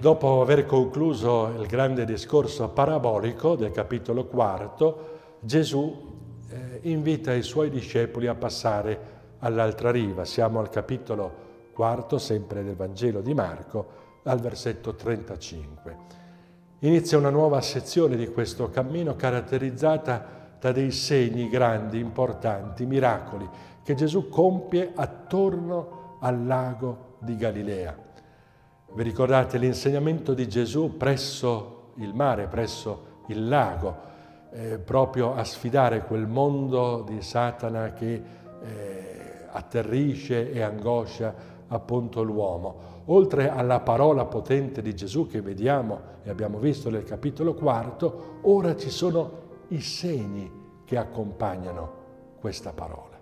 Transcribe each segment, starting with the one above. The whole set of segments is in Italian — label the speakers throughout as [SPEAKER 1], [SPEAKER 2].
[SPEAKER 1] dopo aver concluso il grande discorso parabolico del capitolo quarto, Gesù eh, invita i suoi discepoli a passare all'altra riva. Siamo al capitolo quarto, sempre del Vangelo di Marco, al versetto 35. Inizia una nuova sezione di questo cammino caratterizzata da dei segni grandi, importanti, miracoli che Gesù compie attorno al lago di Galilea. Vi ricordate l'insegnamento di Gesù presso il mare, presso il lago, eh, proprio a sfidare quel mondo di Satana che eh, atterrisce e angoscia appunto l'uomo. Oltre alla parola potente di Gesù che vediamo e abbiamo visto nel capitolo quarto, ora ci sono i segni che accompagnano questa parola.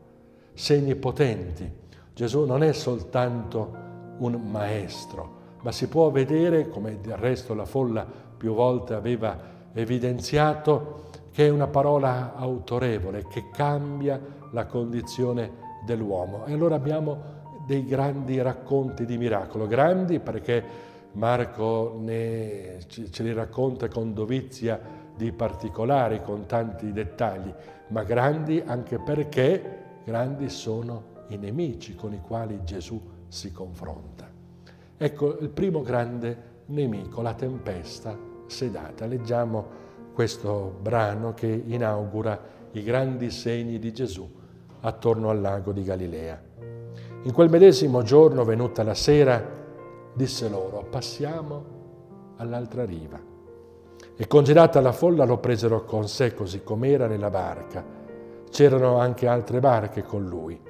[SPEAKER 1] Segni potenti. Gesù non è soltanto un maestro, ma si può vedere, come del resto la folla più volte aveva evidenziato, che è una parola autorevole, che cambia la condizione dell'uomo. E allora abbiamo dei grandi racconti di miracolo, grandi perché Marco ne, ce li racconta con dovizia di particolari, con tanti dettagli, ma grandi anche perché grandi sono i nemici con i quali Gesù si confronta. Ecco il primo grande nemico, la tempesta sedata. Leggiamo questo brano che inaugura i grandi segni di Gesù attorno al lago di Galilea. In quel medesimo giorno, venuta la sera, disse loro, passiamo all'altra riva. E congedata la folla lo presero con sé così com'era nella barca. C'erano anche altre barche con lui.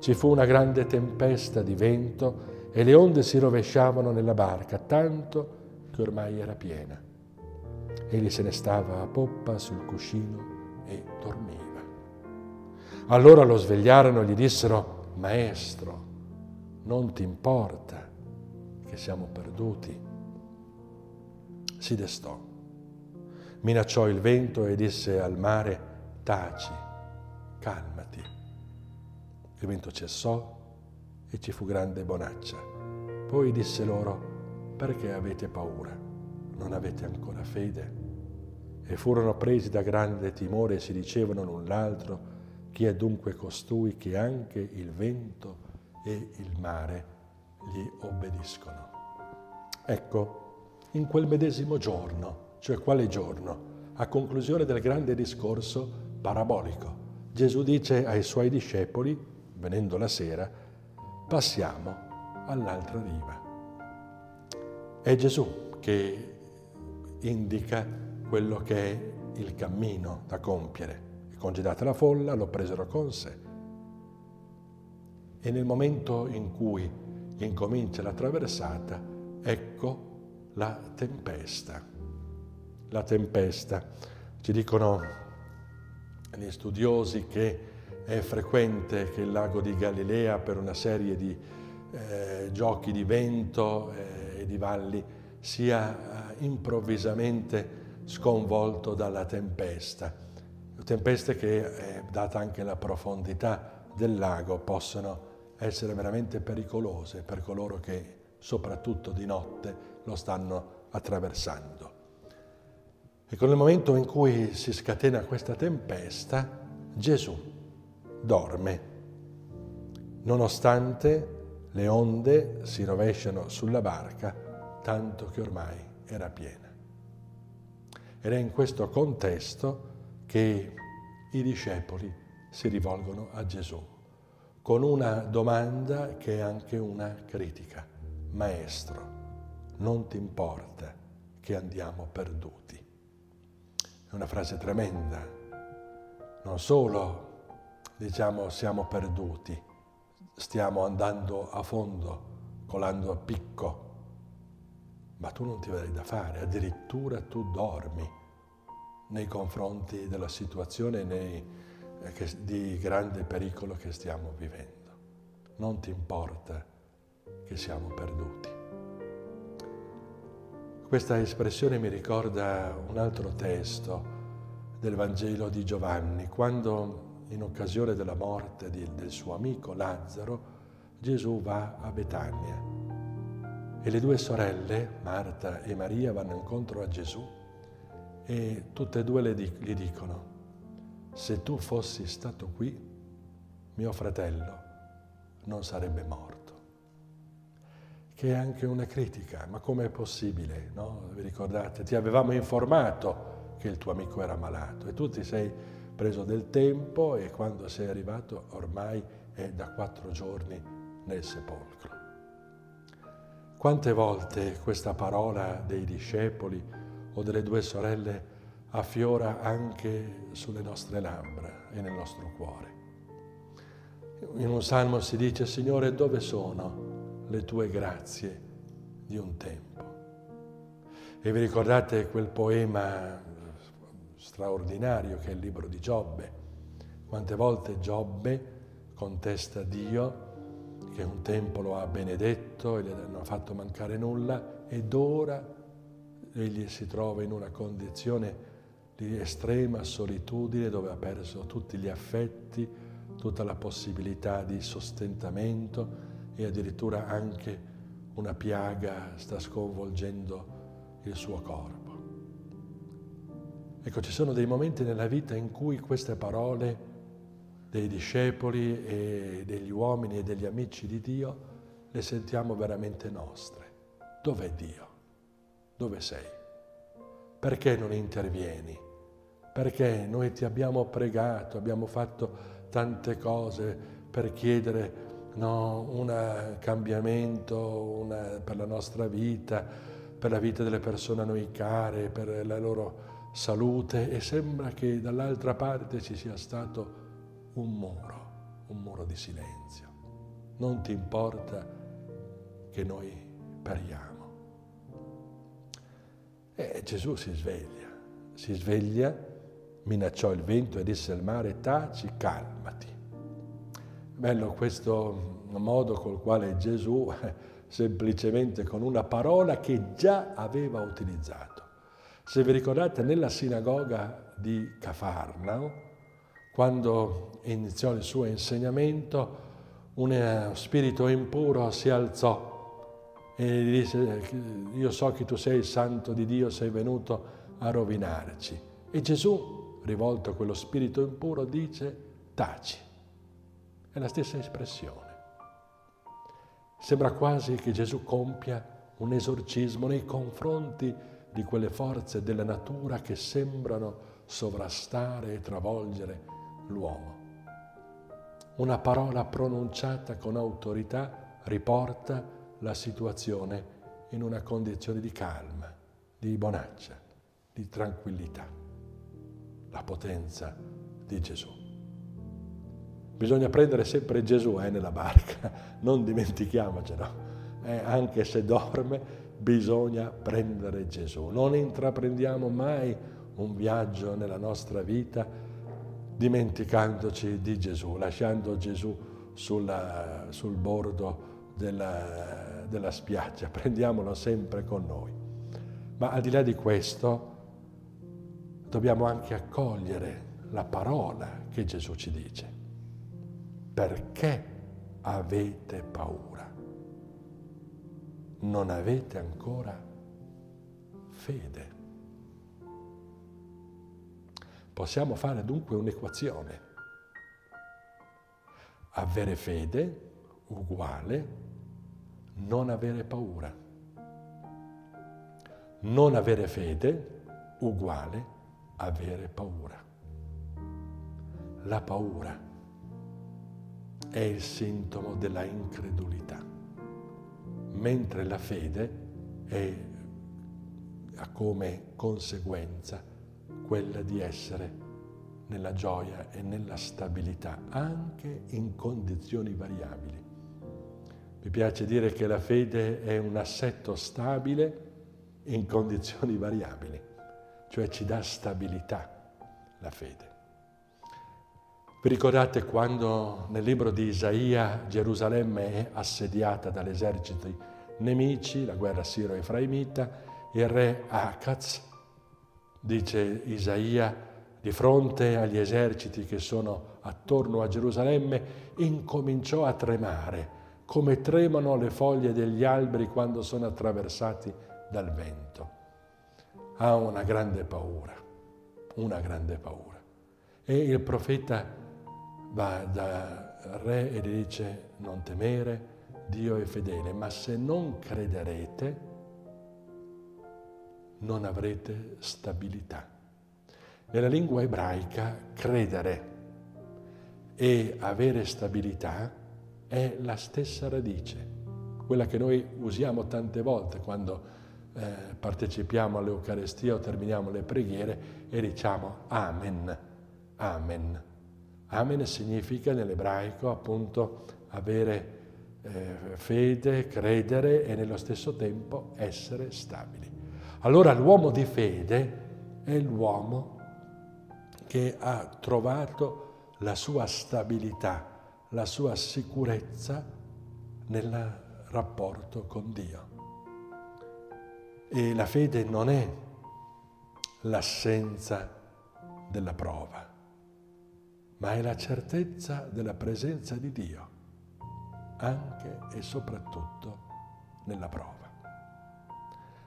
[SPEAKER 1] Ci fu una grande tempesta di vento e le onde si rovesciavano nella barca, tanto che ormai era piena. Egli se ne stava a poppa sul cuscino e dormiva. Allora lo svegliarono e gli dissero, Maestro, non ti importa che siamo perduti? Si destò, minacciò il vento e disse al mare, taci, calmati. Il vento cessò e ci fu grande bonaccia. Poi disse loro, perché avete paura? Non avete ancora fede? E furono presi da grande timore e si dicevano l'un l'altro, chi è dunque costui che anche il vento e il mare gli obbediscono? Ecco, in quel medesimo giorno, cioè quale giorno? A conclusione del grande discorso parabolico, Gesù dice ai suoi discepoli, venendo la sera, passiamo all'altra riva. È Gesù che indica quello che è il cammino da compiere Congedata la folla, lo presero con sé. E nel momento in cui incomincia la traversata, ecco la tempesta. La tempesta. Ci dicono gli studiosi che è frequente che il lago di Galilea per una serie di eh, giochi di vento eh, e di valli sia eh, improvvisamente sconvolto dalla tempesta tempeste che, eh, data anche la profondità del lago, possono essere veramente pericolose per coloro che soprattutto di notte lo stanno attraversando. E con il momento in cui si scatena questa tempesta, Gesù dorme, nonostante le onde si rovesciano sulla barca, tanto che ormai era piena. Ed è in questo contesto che i discepoli si rivolgono a Gesù con una domanda che è anche una critica. Maestro, non ti importa che andiamo perduti? È una frase tremenda. Non solo diciamo siamo perduti, stiamo andando a fondo, colando a picco, ma tu non ti vedrai da fare, addirittura tu dormi nei confronti della situazione nei, eh, che, di grande pericolo che stiamo vivendo. Non ti importa che siamo perduti. Questa espressione mi ricorda un altro testo del Vangelo di Giovanni, quando in occasione della morte di, del suo amico Lazzaro, Gesù va a Betania E le due sorelle, Marta e Maria, vanno incontro a Gesù e tutte e due gli dicono, se tu fossi stato qui, mio fratello non sarebbe morto. Che è anche una critica, ma com'è possibile? No? Vi ricordate? Ti avevamo informato che il tuo amico era malato e tu ti sei preso del tempo e quando sei arrivato ormai è da quattro giorni nel sepolcro. Quante volte questa parola dei discepoli o delle due sorelle affiora anche sulle nostre labbra e nel nostro cuore. In un salmo si dice, Signore, dove sono le tue grazie di un tempo? E vi ricordate quel poema straordinario che è il libro di Giobbe? Quante volte Giobbe contesta Dio che un tempo lo ha benedetto e gli non ha fatto mancare nulla ed ora egli si trova in una condizione di estrema solitudine dove ha perso tutti gli affetti, tutta la possibilità di sostentamento e addirittura anche una piaga sta sconvolgendo il suo corpo. Ecco, ci sono dei momenti nella vita in cui queste parole dei discepoli e degli uomini e degli amici di Dio le sentiamo veramente nostre. Dov'è Dio? Dove sei? Perché non intervieni? Perché noi ti abbiamo pregato, abbiamo fatto tante cose per chiedere no, un cambiamento una, per la nostra vita, per la vita delle persone a noi care, per la loro salute e sembra che dall'altra parte ci sia stato un muro, un muro di silenzio. Non ti importa che noi pariamo. E Gesù si sveglia, si sveglia, minacciò il vento e disse al mare, taci, calmati. Bello questo modo col quale Gesù, semplicemente con una parola che già aveva utilizzato. Se vi ricordate, nella sinagoga di Cafarnao, quando iniziò il suo insegnamento, un eh, spirito impuro si alzò e gli disse, io so che tu sei il santo di Dio, sei venuto a rovinarci. E Gesù, rivolto a quello spirito impuro, dice, taci. È la stessa espressione. Sembra quasi che Gesù compia un esorcismo nei confronti di quelle forze della natura che sembrano sovrastare e travolgere l'uomo. Una parola pronunciata con autorità riporta la situazione in una condizione di calma, di bonaccia, di tranquillità. La potenza di Gesù. Bisogna prendere sempre Gesù eh, nella barca, non dimentichiamocelo. Eh, anche se dorme, bisogna prendere Gesù. Non intraprendiamo mai un viaggio nella nostra vita dimenticandoci di Gesù, lasciando Gesù sulla, sul bordo della, della spiaggia, prendiamolo sempre con noi. Ma al di là di questo dobbiamo anche accogliere la parola che Gesù ci dice. Perché avete paura? Non avete ancora fede. Possiamo fare dunque un'equazione. Avere fede uguale non avere paura. Non avere fede uguale avere paura. La paura è il sintomo della incredulità, mentre la fede è, ha come conseguenza quella di essere nella gioia e nella stabilità, anche in condizioni variabili. Mi piace dire che la fede è un assetto stabile in condizioni variabili, cioè ci dà stabilità la fede. Vi ricordate quando nel libro di Isaia Gerusalemme è assediata dagli eserciti nemici, la guerra siro-efraimita, il re Akaz dice Isaia, di fronte agli eserciti che sono attorno a Gerusalemme, incominciò a tremare come tremano le foglie degli alberi quando sono attraversati dal vento. Ha una grande paura, una grande paura. E il profeta va dal re e gli dice non temere, Dio è fedele, ma se non crederete non avrete stabilità. Nella lingua ebraica credere e avere stabilità è la stessa radice, quella che noi usiamo tante volte quando eh, partecipiamo all'Eucarestia o terminiamo le preghiere e diciamo Amen, Amen. Amen significa nell'ebraico appunto avere eh, fede, credere e nello stesso tempo essere stabili. Allora l'uomo di fede è l'uomo che ha trovato la sua stabilità la sua sicurezza nel rapporto con Dio. E la fede non è l'assenza della prova, ma è la certezza della presenza di Dio, anche e soprattutto nella prova.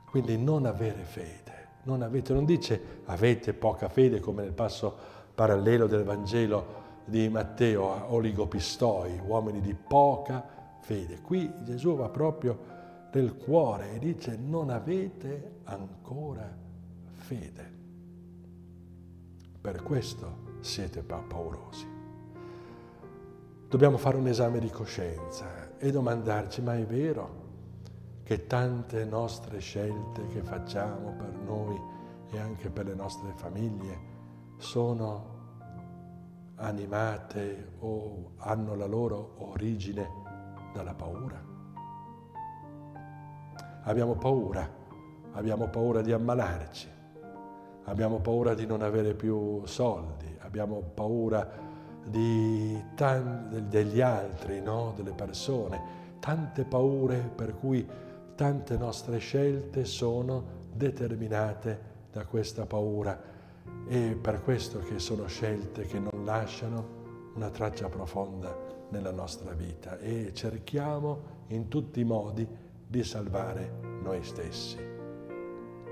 [SPEAKER 1] Quindi non avere fede, non, avete, non dice avete poca fede come nel passo parallelo del Vangelo di Matteo, oligopistoi, uomini di poca fede. Qui Gesù va proprio nel cuore e dice non avete ancora fede. Per questo siete paurosi. Dobbiamo fare un esame di coscienza e domandarci, ma è vero che tante nostre scelte che facciamo per noi e anche per le nostre famiglie sono animate o hanno la loro origine dalla paura. Abbiamo paura, abbiamo paura di ammalarci, abbiamo paura di non avere più soldi, abbiamo paura degli altri, no? delle persone, tante paure per cui tante nostre scelte sono determinate da questa paura è per questo che sono scelte che non lasciano una traccia profonda nella nostra vita e cerchiamo in tutti i modi di salvare noi stessi.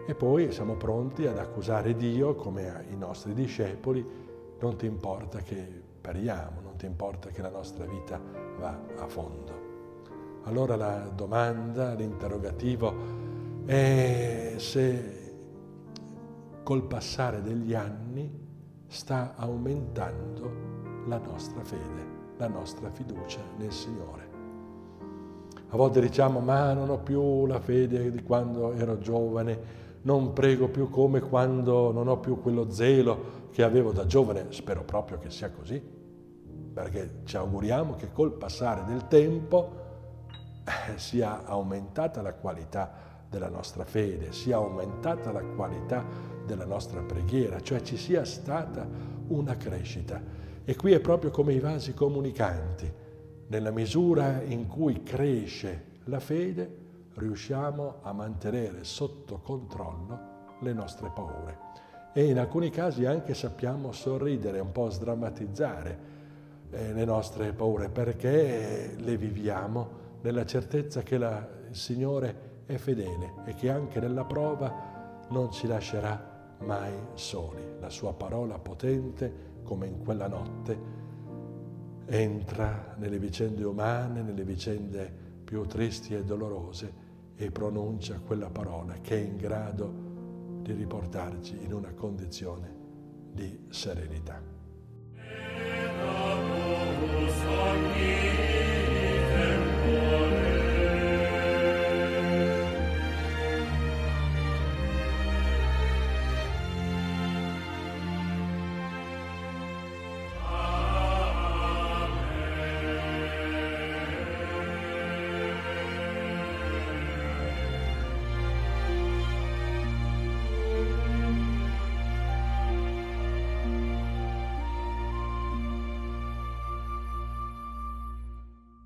[SPEAKER 1] E poi siamo pronti ad accusare Dio come i nostri discepoli, non ti importa che periamo, non ti importa che la nostra vita va a fondo. Allora la domanda, l'interrogativo è se col passare degli anni sta aumentando la nostra fede, la nostra fiducia nel Signore. A volte diciamo, ma non ho più la fede di quando ero giovane, non prego più come quando non ho più quello zelo che avevo da giovane. Spero proprio che sia così, perché ci auguriamo che col passare del tempo eh, sia aumentata la qualità della nostra fede, sia aumentata la qualità della nostra preghiera, cioè ci sia stata una crescita. E qui è proprio come i vasi comunicanti. Nella misura in cui cresce la fede, riusciamo a mantenere sotto controllo le nostre paure. E in alcuni casi anche sappiamo sorridere, un po' sdrammatizzare eh, le nostre paure, perché le viviamo nella certezza che la, il Signore è fedele e che anche nella prova non ci lascerà mai soli. La sua parola potente, come in quella notte, entra nelle vicende umane, nelle vicende più tristi e dolorose e pronuncia quella parola che è in grado di riportarci in una condizione di serenità.